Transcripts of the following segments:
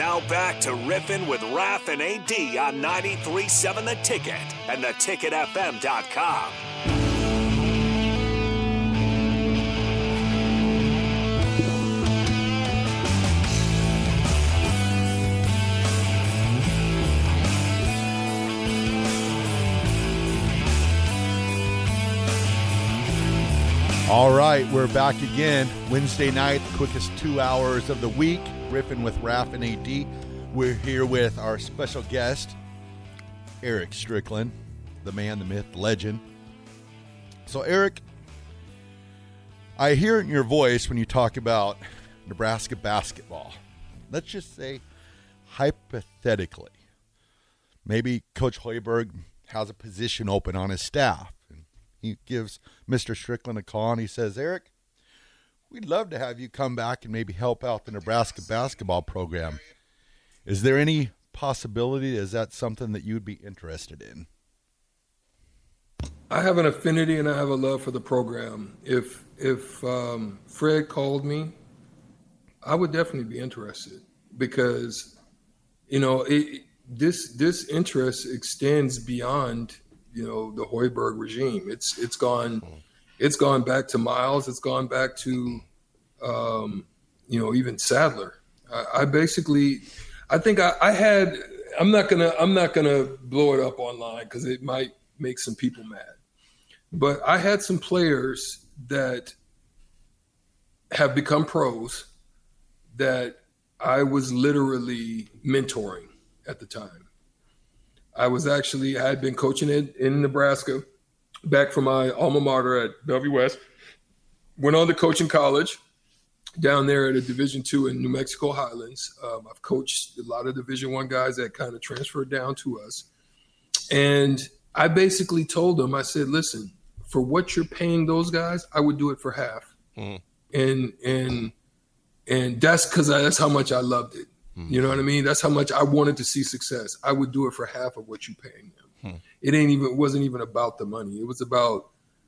Now back to riffing with Raf and AD on 93.7 The Ticket and theticketfm.com. All right, we're back again. Wednesday night, quickest two hours of the week, riffing with Raf and AD. We're here with our special guest, Eric Strickland, the man, the myth, legend. So, Eric, I hear in your voice when you talk about Nebraska basketball. Let's just say, hypothetically, maybe Coach Hoiberg has a position open on his staff he gives Mr. Strickland a call and he says, Eric, we'd love to have you come back and maybe help out the Nebraska basketball program. Is there any possibility? Is that something that you'd be interested in? I have an affinity and I have a love for the program. If if um, Fred called me, I would definitely be interested because you know it, this this interest extends beyond you know the Hoiberg regime. It's it's gone it's gone back to Miles. It's gone back to um, you know even Sadler. I, I basically I think I, I, had I'm not gonna I'm not gonna blow it up online because it might make some people mad. But I had some players that have become pros that I was literally mentoring at the time. I was actually I had been coaching it in Nebraska, back from my alma mater at Bellevue West. Went on to coaching college down there at a Division two in New Mexico Highlands. Um, I've coached a lot of Division one guys that kind of transferred down to us, and I basically told them, I said, "Listen, for what you're paying those guys, I would do it for half." Mm-hmm. And and and that's because that's how much I loved it. Mm-hmm. You know what I mean? That's how much I wanted to see success. I would do it for half of what you paying them. Hmm. It ain't even wasn't even about the money. It was about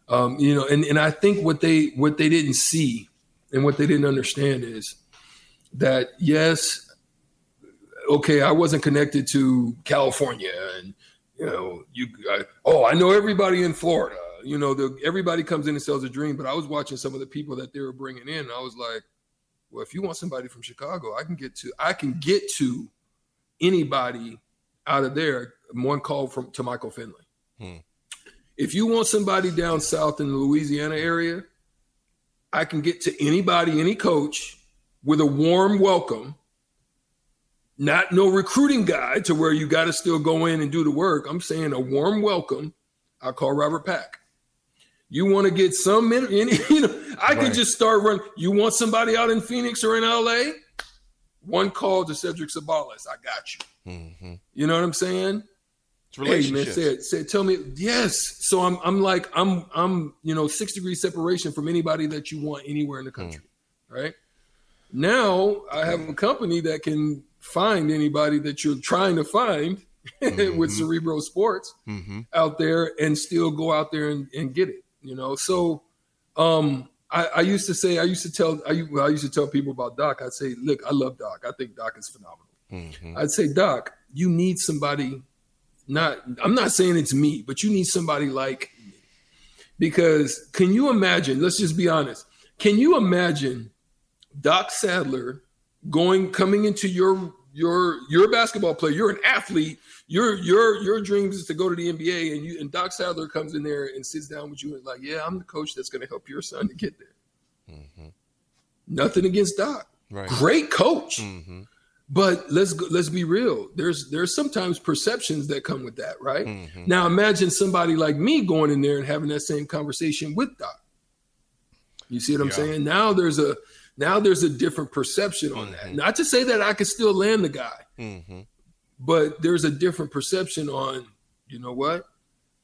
um, you know, and, and I think what they what they didn't see and what they didn't understand is that yes, okay, I wasn't connected to California and you know, you I, oh, I know everybody in Florida. You know, the, everybody comes in and sells a dream, but I was watching some of the people that they were bringing in. I was like, well, if you want somebody from Chicago, I can get to I can get to anybody out of there. One call from to Michael Finley. Hmm. If you want somebody down south in the Louisiana area, I can get to anybody, any coach with a warm welcome. Not no recruiting guide to where you got to still go in and do the work. I'm saying a warm welcome. I'll call Robert Pack. You want to get some, you know, I right. can just start running. You want somebody out in Phoenix or in LA? One call to Cedric Ceballos. I got you. Mm-hmm. You know what I'm saying? Hey man, say it. Say tell me yes. So I'm I'm like I'm I'm you know six degrees separation from anybody that you want anywhere in the country, mm. right? Now I have a company that can find anybody that you're trying to find mm-hmm. with Cerebro Sports mm-hmm. out there and still go out there and, and get it you know. So um, I, I, used to say, I used to tell, I, I, used to tell people about Doc. I'd say, look, I love Doc. I think Doc is phenomenal. Mm-hmm. I'd say, Doc, you need somebody. Not, I'm not saying it's me, but you need somebody like me. Because can you imagine? Let's just be honest. Can you imagine Doc Sadler going coming into your your you're a basketball player, you're an athlete, your your your dreams is to go to the NBA, and you and Doc Sadler comes in there and sits down with you and like, yeah, I'm the coach that's going to help your son to get there. Mm-hmm. Nothing against Doc, right. great coach, mm-hmm. but let's go, let's be real. There's there's sometimes perceptions that come with that, right? Mm-hmm. Now imagine somebody like me going in there and having that same conversation with Doc. You see what I'm saying? Now there's a now there's a different perception on that. Mm-hmm. Not to say that I could still land the guy, mm-hmm but there's a different perception on you know what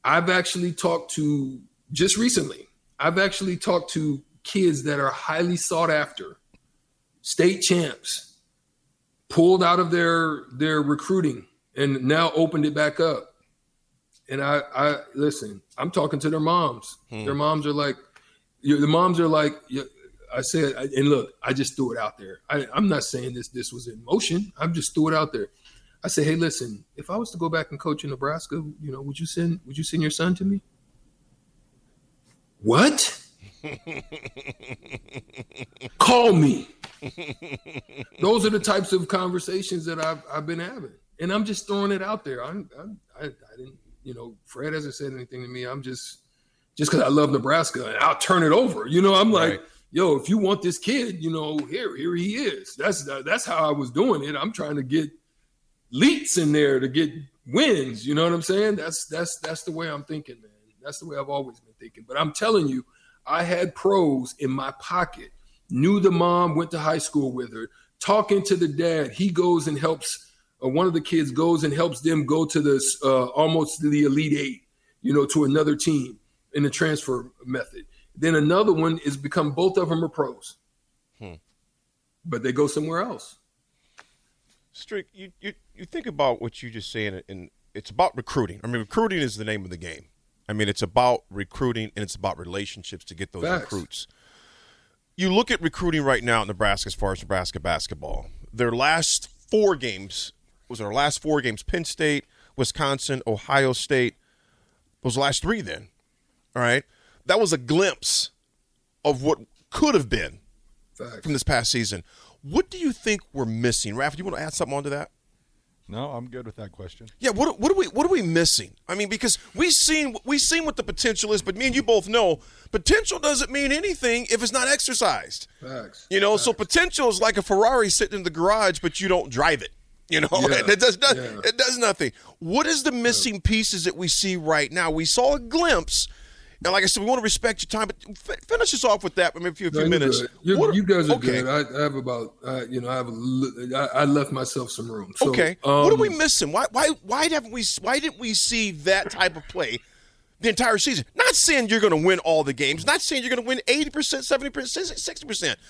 i've actually talked to just recently i've actually talked to kids that are highly sought after state champs pulled out of their their recruiting and now opened it back up and i i listen i'm talking to their moms hmm. their moms are like the moms are like I said, and look, I just threw it out there. I, I'm not saying this this was in motion. I'm just threw it out there. I said, hey, listen, if I was to go back and coach in Nebraska, you know, would you send would you send your son to me? What? Call me. Those are the types of conversations that I've I've been having, and I'm just throwing it out there. I'm, I'm I, I didn't, you know, Fred hasn't said anything to me. I'm just just because I love Nebraska, and I'll turn it over. You know, I'm like, right. Yo, if you want this kid, you know, here here he is. That's that's how I was doing it. I'm trying to get leaks in there to get wins. You know what I'm saying? That's that's that's the way I'm thinking, man. That's the way I've always been thinking. But I'm telling you, I had pros in my pocket. Knew the mom, went to high school with her. Talking to the dad, he goes and helps. Uh, one of the kids goes and helps them go to this uh, almost to the elite eight, you know, to another team in the transfer method. Then another one is become both of them are pros, hmm. but they go somewhere else. Strick, you, you you think about what you just saying, and it's about recruiting. I mean, recruiting is the name of the game. I mean, it's about recruiting and it's about relationships to get those Facts. recruits. You look at recruiting right now in Nebraska as far as Nebraska basketball. Their last four games was their last four games: Penn State, Wisconsin, Ohio State. Those last three, then, all right. That was a glimpse of what could have been Facts. from this past season. What do you think we're missing, Raph? Do you want to add something onto that? No, I'm good with that question. Yeah, what, what are we what are we missing? I mean, because we seen we seen what the potential is, but me and you both know potential doesn't mean anything if it's not exercised. Facts. You know, Facts. so potential is like a Ferrari sitting in the garage, but you don't drive it. You know, yeah. it does not, yeah. it does nothing. What is the missing yeah. pieces that we see right now? We saw a glimpse and like I said, we want to respect your time, but f- finish us off with that. Maybe a few, a few no, minutes. you guys are okay. good. I, I, have about, uh, you know, I have a, I, I left myself some room. So, okay. Um, what are we missing? Why, why, why haven't we? Why didn't we see that type of play the entire season? Not saying you're going to win all the games. Not saying you're going to win eighty percent, seventy percent, sixty percent,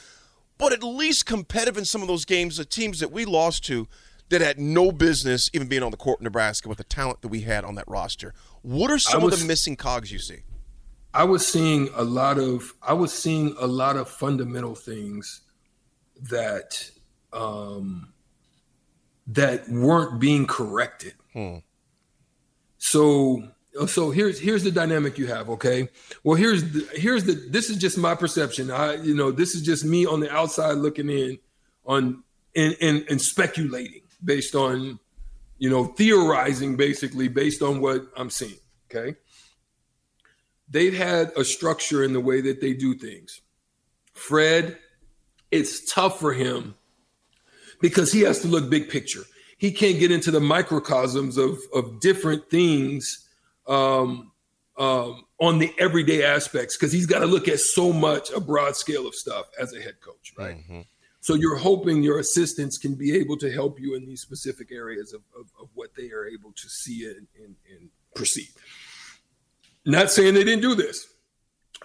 but at least competitive in some of those games. The teams that we lost to that had no business even being on the court in Nebraska with the talent that we had on that roster. What are some was, of the missing cogs you see? I was seeing a lot of I was seeing a lot of fundamental things that um, that weren't being corrected. Hmm. So so here's here's the dynamic you have. Okay, well here's the, here's the this is just my perception. I you know this is just me on the outside looking in on and and, and speculating based on you know theorizing basically based on what I'm seeing. Okay they've had a structure in the way that they do things. Fred, it's tough for him because he has to look big picture. He can't get into the microcosms of, of different things um, um, on the everyday aspects because he's got to look at so much a broad scale of stuff as a head coach, right? Mm-hmm. So you're hoping your assistants can be able to help you in these specific areas of, of, of what they are able to see and, and, and perceive. Not saying they didn't do this,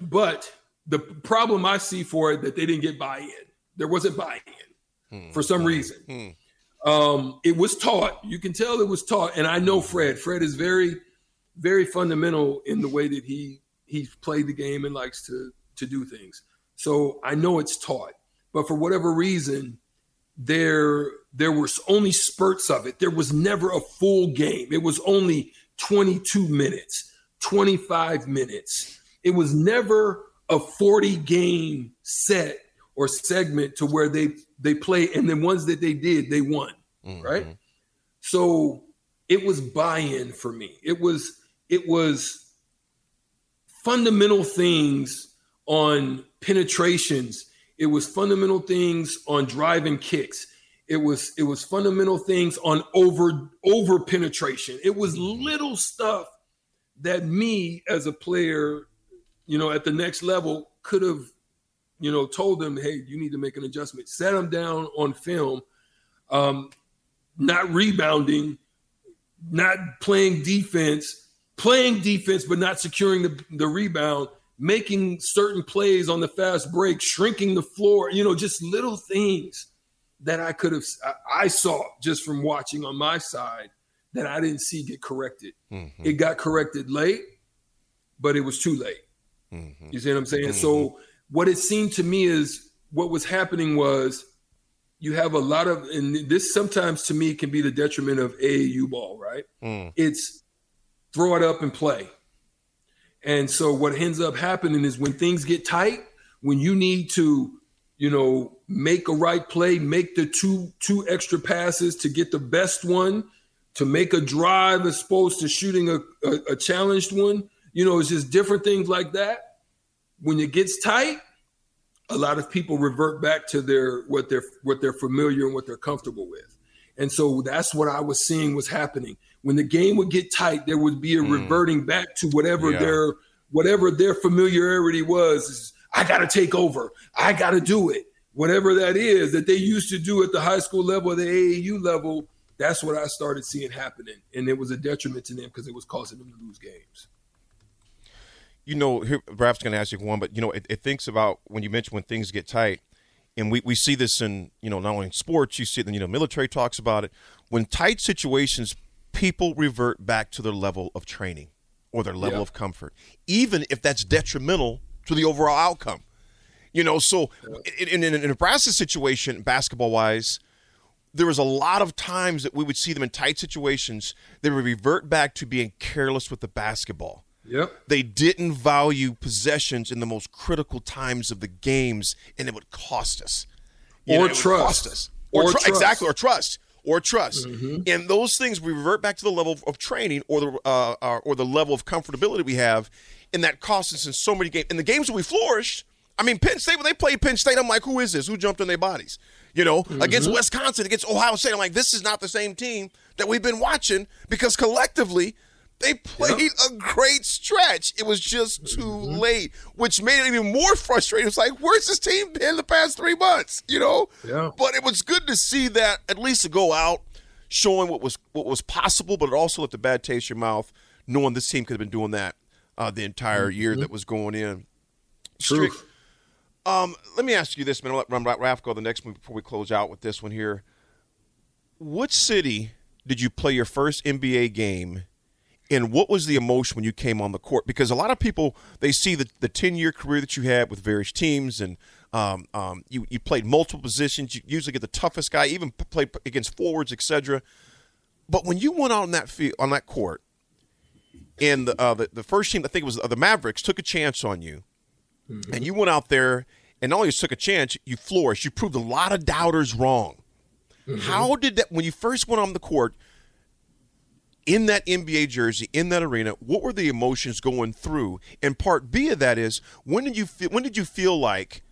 but the problem I see for it that they didn't get buy-in. There wasn't buy-in hmm. for some hmm. reason. Hmm. Um, it was taught. You can tell it was taught, and I know Fred. Fred is very, very fundamental in the way that he he's played the game and likes to to do things. So I know it's taught, but for whatever reason, there there was only spurts of it. There was never a full game. It was only 22 minutes. 25 minutes. It was never a 40 game set or segment to where they they play and the ones that they did they won mm-hmm. right? So it was buy-in for me. It was it was fundamental things on penetrations. It was fundamental things on driving kicks. It was it was fundamental things on over over penetration. It was little stuff that me as a player, you know, at the next level could have, you know, told them, hey, you need to make an adjustment, set them down on film, um, not rebounding, not playing defense, playing defense, but not securing the, the rebound, making certain plays on the fast break, shrinking the floor, you know, just little things that I could have, I saw just from watching on my side that I didn't see get corrected. Mm-hmm. It got corrected late, but it was too late. Mm-hmm. You see what I'm saying? Mm-hmm. So what it seemed to me is what was happening was you have a lot of, and this sometimes to me can be the detriment of AAU ball, right? Mm. It's throw it up and play. And so what ends up happening is when things get tight, when you need to, you know, make a right play, make the two two extra passes to get the best one, to make a drive as opposed to shooting a, a, a challenged one. You know, it's just different things like that. When it gets tight, a lot of people revert back to their what they're what they're familiar and what they're comfortable with. And so that's what I was seeing was happening. When the game would get tight, there would be a mm. reverting back to whatever yeah. their whatever their familiarity was. I got to take over. I got to do it. Whatever that is that they used to do at the high school level, the AAU level, that's what I started seeing happening, and it was a detriment to them because it was causing them to lose games you know, here, Raf's going to ask you one, but you know, it, it, thinks about when you mentioned when things get tight, and we, we see this in you know not only in sports, you see it in you know military talks about it. When tight situations, people revert back to their level of training or their level yeah. of comfort, even if that's detrimental to the overall outcome. You know, so yeah. in, in, in a Nebraska situation, basketball wise, there was a lot of times that we would see them in tight situations. They would revert back to being careless with the basketball Yep. They didn't value possessions in the most critical times of the games, and it would cost us. You or know, trust. Cost us. Or, or tr- trust. Exactly, or trust. Or trust. Mm-hmm. And those things we revert back to the level of training or the uh, uh, or the level of comfortability we have, and that costs us in so many games. In the games that we flourished, I mean, Penn State when they played Penn State, I'm like, who is this? Who jumped in their bodies? You know, mm-hmm. against Wisconsin, against Ohio State, I'm like, this is not the same team that we've been watching because collectively they played yep. a great stretch. It was just too mm-hmm. late, which made it even more frustrating. It's like, where's this team been the past three months? You know? Yeah. But it was good to see that at least to go out showing what was what was possible, but it also left a bad taste in your mouth, knowing this team could have been doing that uh, the entire mm-hmm. year that was going in. Truth. Um, let me ask you this, man. I'll let run Raf go the next one before we close out with this one here. What city did you play your first NBA game and what was the emotion when you came on the court? Because a lot of people they see the the ten year career that you had with various teams, and um, um, you you played multiple positions. You usually get the toughest guy, even played against forwards, etc. But when you went on that field on that court, and the, uh, the, the first team I think it was the Mavericks took a chance on you, mm-hmm. and you went out there and not only took a chance, you flourished. You proved a lot of doubters wrong. Mm-hmm. How did that when you first went on the court? in that NBA jersey, in that arena, what were the emotions going through? And part B of that is when did you feel when did you feel like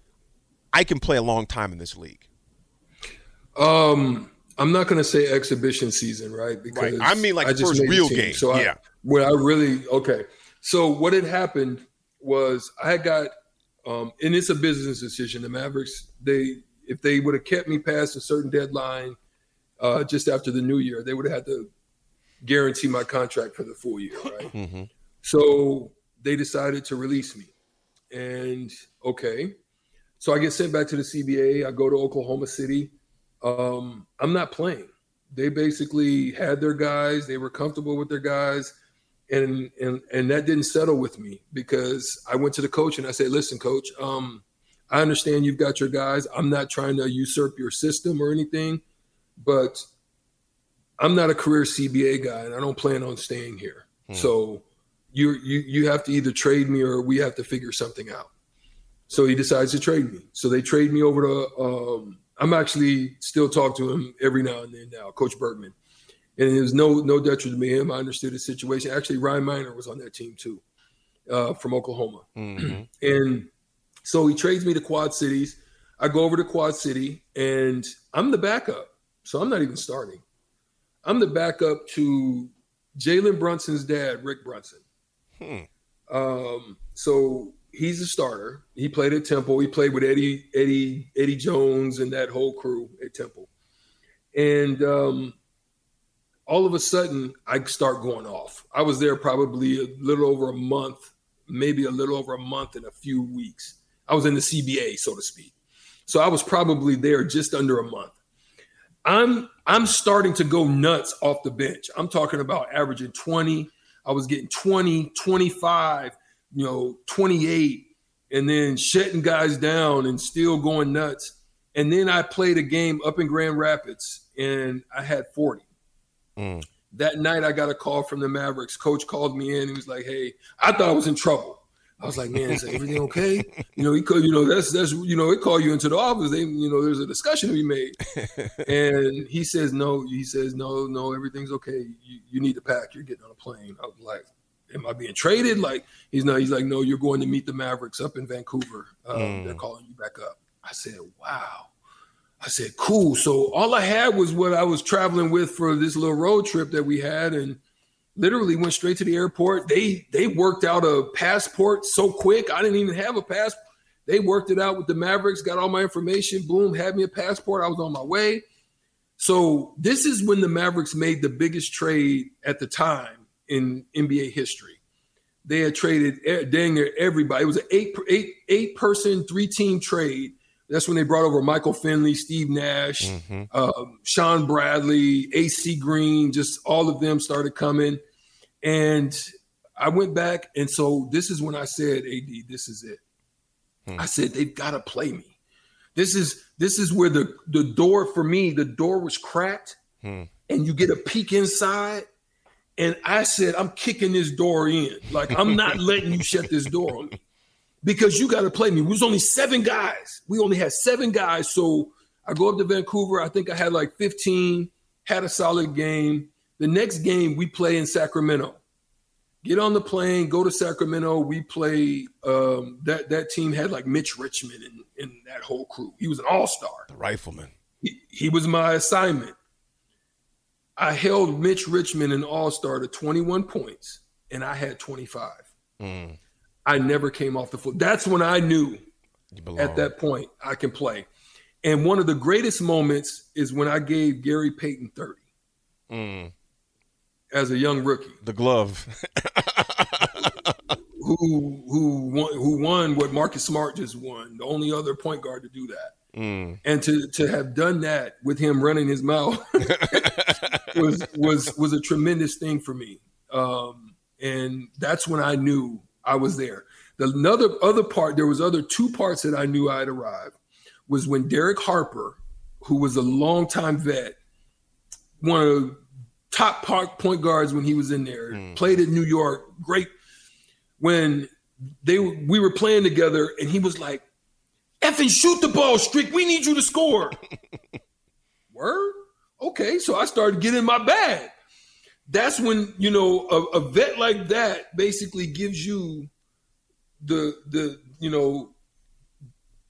I can play a long time in this league? Um, I'm not going to say exhibition season, right? Because right. I mean like I first real game. So yeah, I, where I really okay. So what had happened was I got, um, and it's a business decision. The Mavericks, they if they would have kept me past a certain deadline, uh, just after the new year, they would have had to guarantee my contract for the full year, right? Mm-hmm. So they decided to release me. And okay. So I get sent back to the CBA. I go to Oklahoma City. Um, I'm not playing. They basically had their guys, they were comfortable with their guys. And, and and that didn't settle with me because I went to the coach and I said, "Listen, coach, um, I understand you've got your guys. I'm not trying to usurp your system or anything, but I'm not a career CBA guy, and I don't plan on staying here. Hmm. So you you you have to either trade me or we have to figure something out. So he decides to trade me. So they trade me over to. Um, I'm actually still talk to him every now and then now, Coach Bergman, and it was no no detriment to me. him. I understood the situation. Actually, Ryan Minor was on that team too, uh, from Oklahoma, mm-hmm. and so he trades me to Quad Cities. I go over to Quad City, and I'm the backup, so I'm not even starting. I'm the backup to Jalen Brunson's dad, Rick Brunson. Hmm. Um, so he's a starter. He played at Temple. He played with Eddie, Eddie, Eddie Jones and that whole crew at Temple. And um, all of a sudden, I start going off. I was there probably a little over a month, maybe a little over a month and a few weeks. I was in the CBA, so to speak. So I was probably there just under a month. I'm I'm starting to go nuts off the bench. I'm talking about averaging 20. I was getting 20, 25, you know, 28. and then shutting guys down and still going nuts. And then I played a game up in Grand Rapids and I had 40. Mm. That night I got a call from the Mavericks. Coach called me in. He was like, "Hey, I thought I was in trouble." I was like, man, is everything okay? You know, he could, you know, that's that's you know, it call you into the office. They, you know, there's a discussion to be made. and he says, no, he says, no, no, everything's okay. You, you need to pack. You're getting on a plane. I was like, am I being traded? Like he's not. He's like, no, you're going to meet the Mavericks up in Vancouver. Um, mm. They're calling you back up. I said, wow. I said, cool. So all I had was what I was traveling with for this little road trip that we had, and literally went straight to the airport. They they worked out a passport so quick. I didn't even have a passport. They worked it out with the Mavericks, got all my information, boom, had me a passport. I was on my way. So this is when the Mavericks made the biggest trade at the time in NBA history. They had traded eh, dang near everybody. It was an eight eight eight person three team trade. That's when they brought over Michael Finley, Steve Nash, mm-hmm. uh, Shawn Bradley, AC Green. Just all of them started coming. And I went back, and so this is when I said, "AD, this is it." Hmm. I said they've got to play me. This is this is where the the door for me, the door was cracked, hmm. and you get a peek inside. And I said, I'm kicking this door in. Like I'm not letting you shut this door on me because you got to play me. We was only seven guys. We only had seven guys. So I go up to Vancouver. I think I had like 15. Had a solid game. The next game we play in Sacramento. Get on the plane, go to Sacramento. We play. Um, that that team had like Mitch Richmond and, and that whole crew. He was an all star. The rifleman. He, he, was my assignment. I held Mitch Richmond an all star to 21 points, and I had 25. Mm. I never came off the floor. That's when I knew at that point I can play. And one of the greatest moments is when I gave Gary Payton 30. Mm as a young rookie. The glove. who who won, who won what Marcus Smart just won, the only other point guard to do that. Mm. And to to have done that with him running his mouth was was was a tremendous thing for me. Um, and that's when I knew I was there. The another other part, there was other two parts that I knew I'd arrived was when Derek Harper, who was a longtime vet, one of the top park point guards when he was in there. Mm. Played in New York, great. When they we were playing together, and he was like, "Effing shoot the ball, Strick. We need you to score." Word. Okay, so I started getting my bag. That's when you know a, a vet like that basically gives you the the you know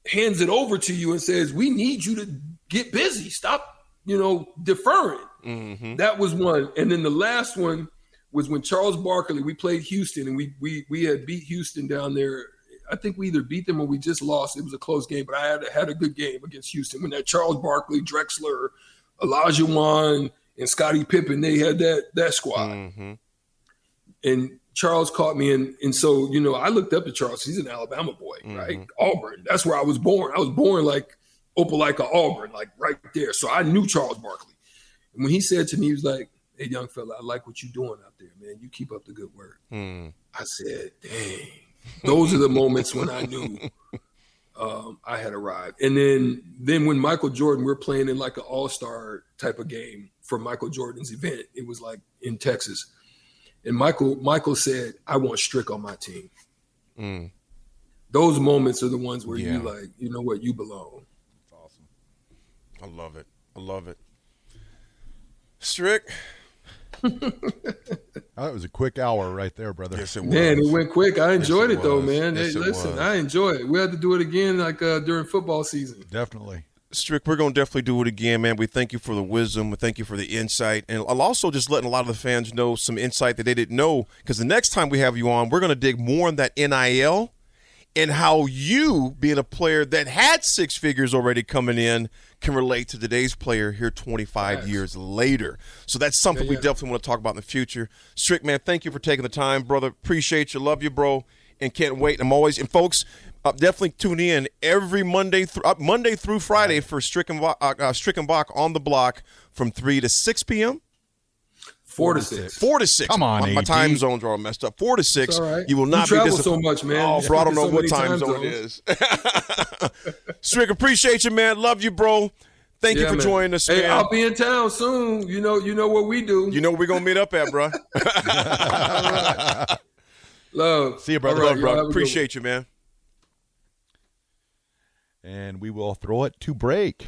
hands it over to you and says, "We need you to get busy. Stop, you know, deferring." Mm-hmm. That was one. And then the last one was when Charles Barkley, we played Houston and we we we had beat Houston down there. I think we either beat them or we just lost. It was a close game, but I had had a good game against Houston. When that Charles Barkley, Drexler, Olajuwon, and Scottie Pippen, they had that that squad. Mm-hmm. And Charles caught me, and and so you know I looked up to Charles. He's an Alabama boy, mm-hmm. right? Auburn. That's where I was born. I was born like Opelika, Auburn, like right there. So I knew Charles Barkley. And when he said to me, he was like, Hey, young fella, I like what you're doing out there, man. You keep up the good work. Mm. I said, Dang. Those are the moments when I knew um, I had arrived. And then, then when Michael Jordan, we're playing in like an all star type of game for Michael Jordan's event. It was like in Texas. And Michael, Michael said, I want Strick on my team. Mm. Those moments are the ones where yeah. you like, you know what, you belong. That's awesome. I love it. I love it. Strick. that was a quick hour right there, brother. Yes, it was. Man, it went quick. I enjoyed yes, it, it though, man. Yes, hey, listen, I enjoy it. We have to do it again, like uh, during football season. Definitely. Strick, we're going to definitely do it again, man. We thank you for the wisdom. We thank you for the insight. And I'll also just letting a lot of the fans know some insight that they didn't know because the next time we have you on, we're going to dig more on that NIL and how you, being a player that had six figures already coming in, can relate to today's player here 25 yes. years later. So that's something yeah, yeah. we definitely want to talk about in the future. Strick, man, thank you for taking the time, brother. Appreciate you. Love you, bro. And can't wait. I'm always, and folks, uh, definitely tune in every Monday through uh, Monday through Friday for Strick and, uh, uh, Strick and Bach on the block from 3 to 6 p.m. Four to six. Four to six. Come on, my, my time zones are all messed up. Four to six. all right. You will not you be travel so much, man. Oh, bro, I don't know so what time, time zone it is. zones. Strick, appreciate you, man. Love you, bro. Thank you for man. joining us, Hey, man. I'll be in town soon. You know, you know what we do. you know where we're gonna meet up at, bro. Love. See you, brother. All Love, y'all bro. have a good one. Appreciate you, man. And we will throw it to break.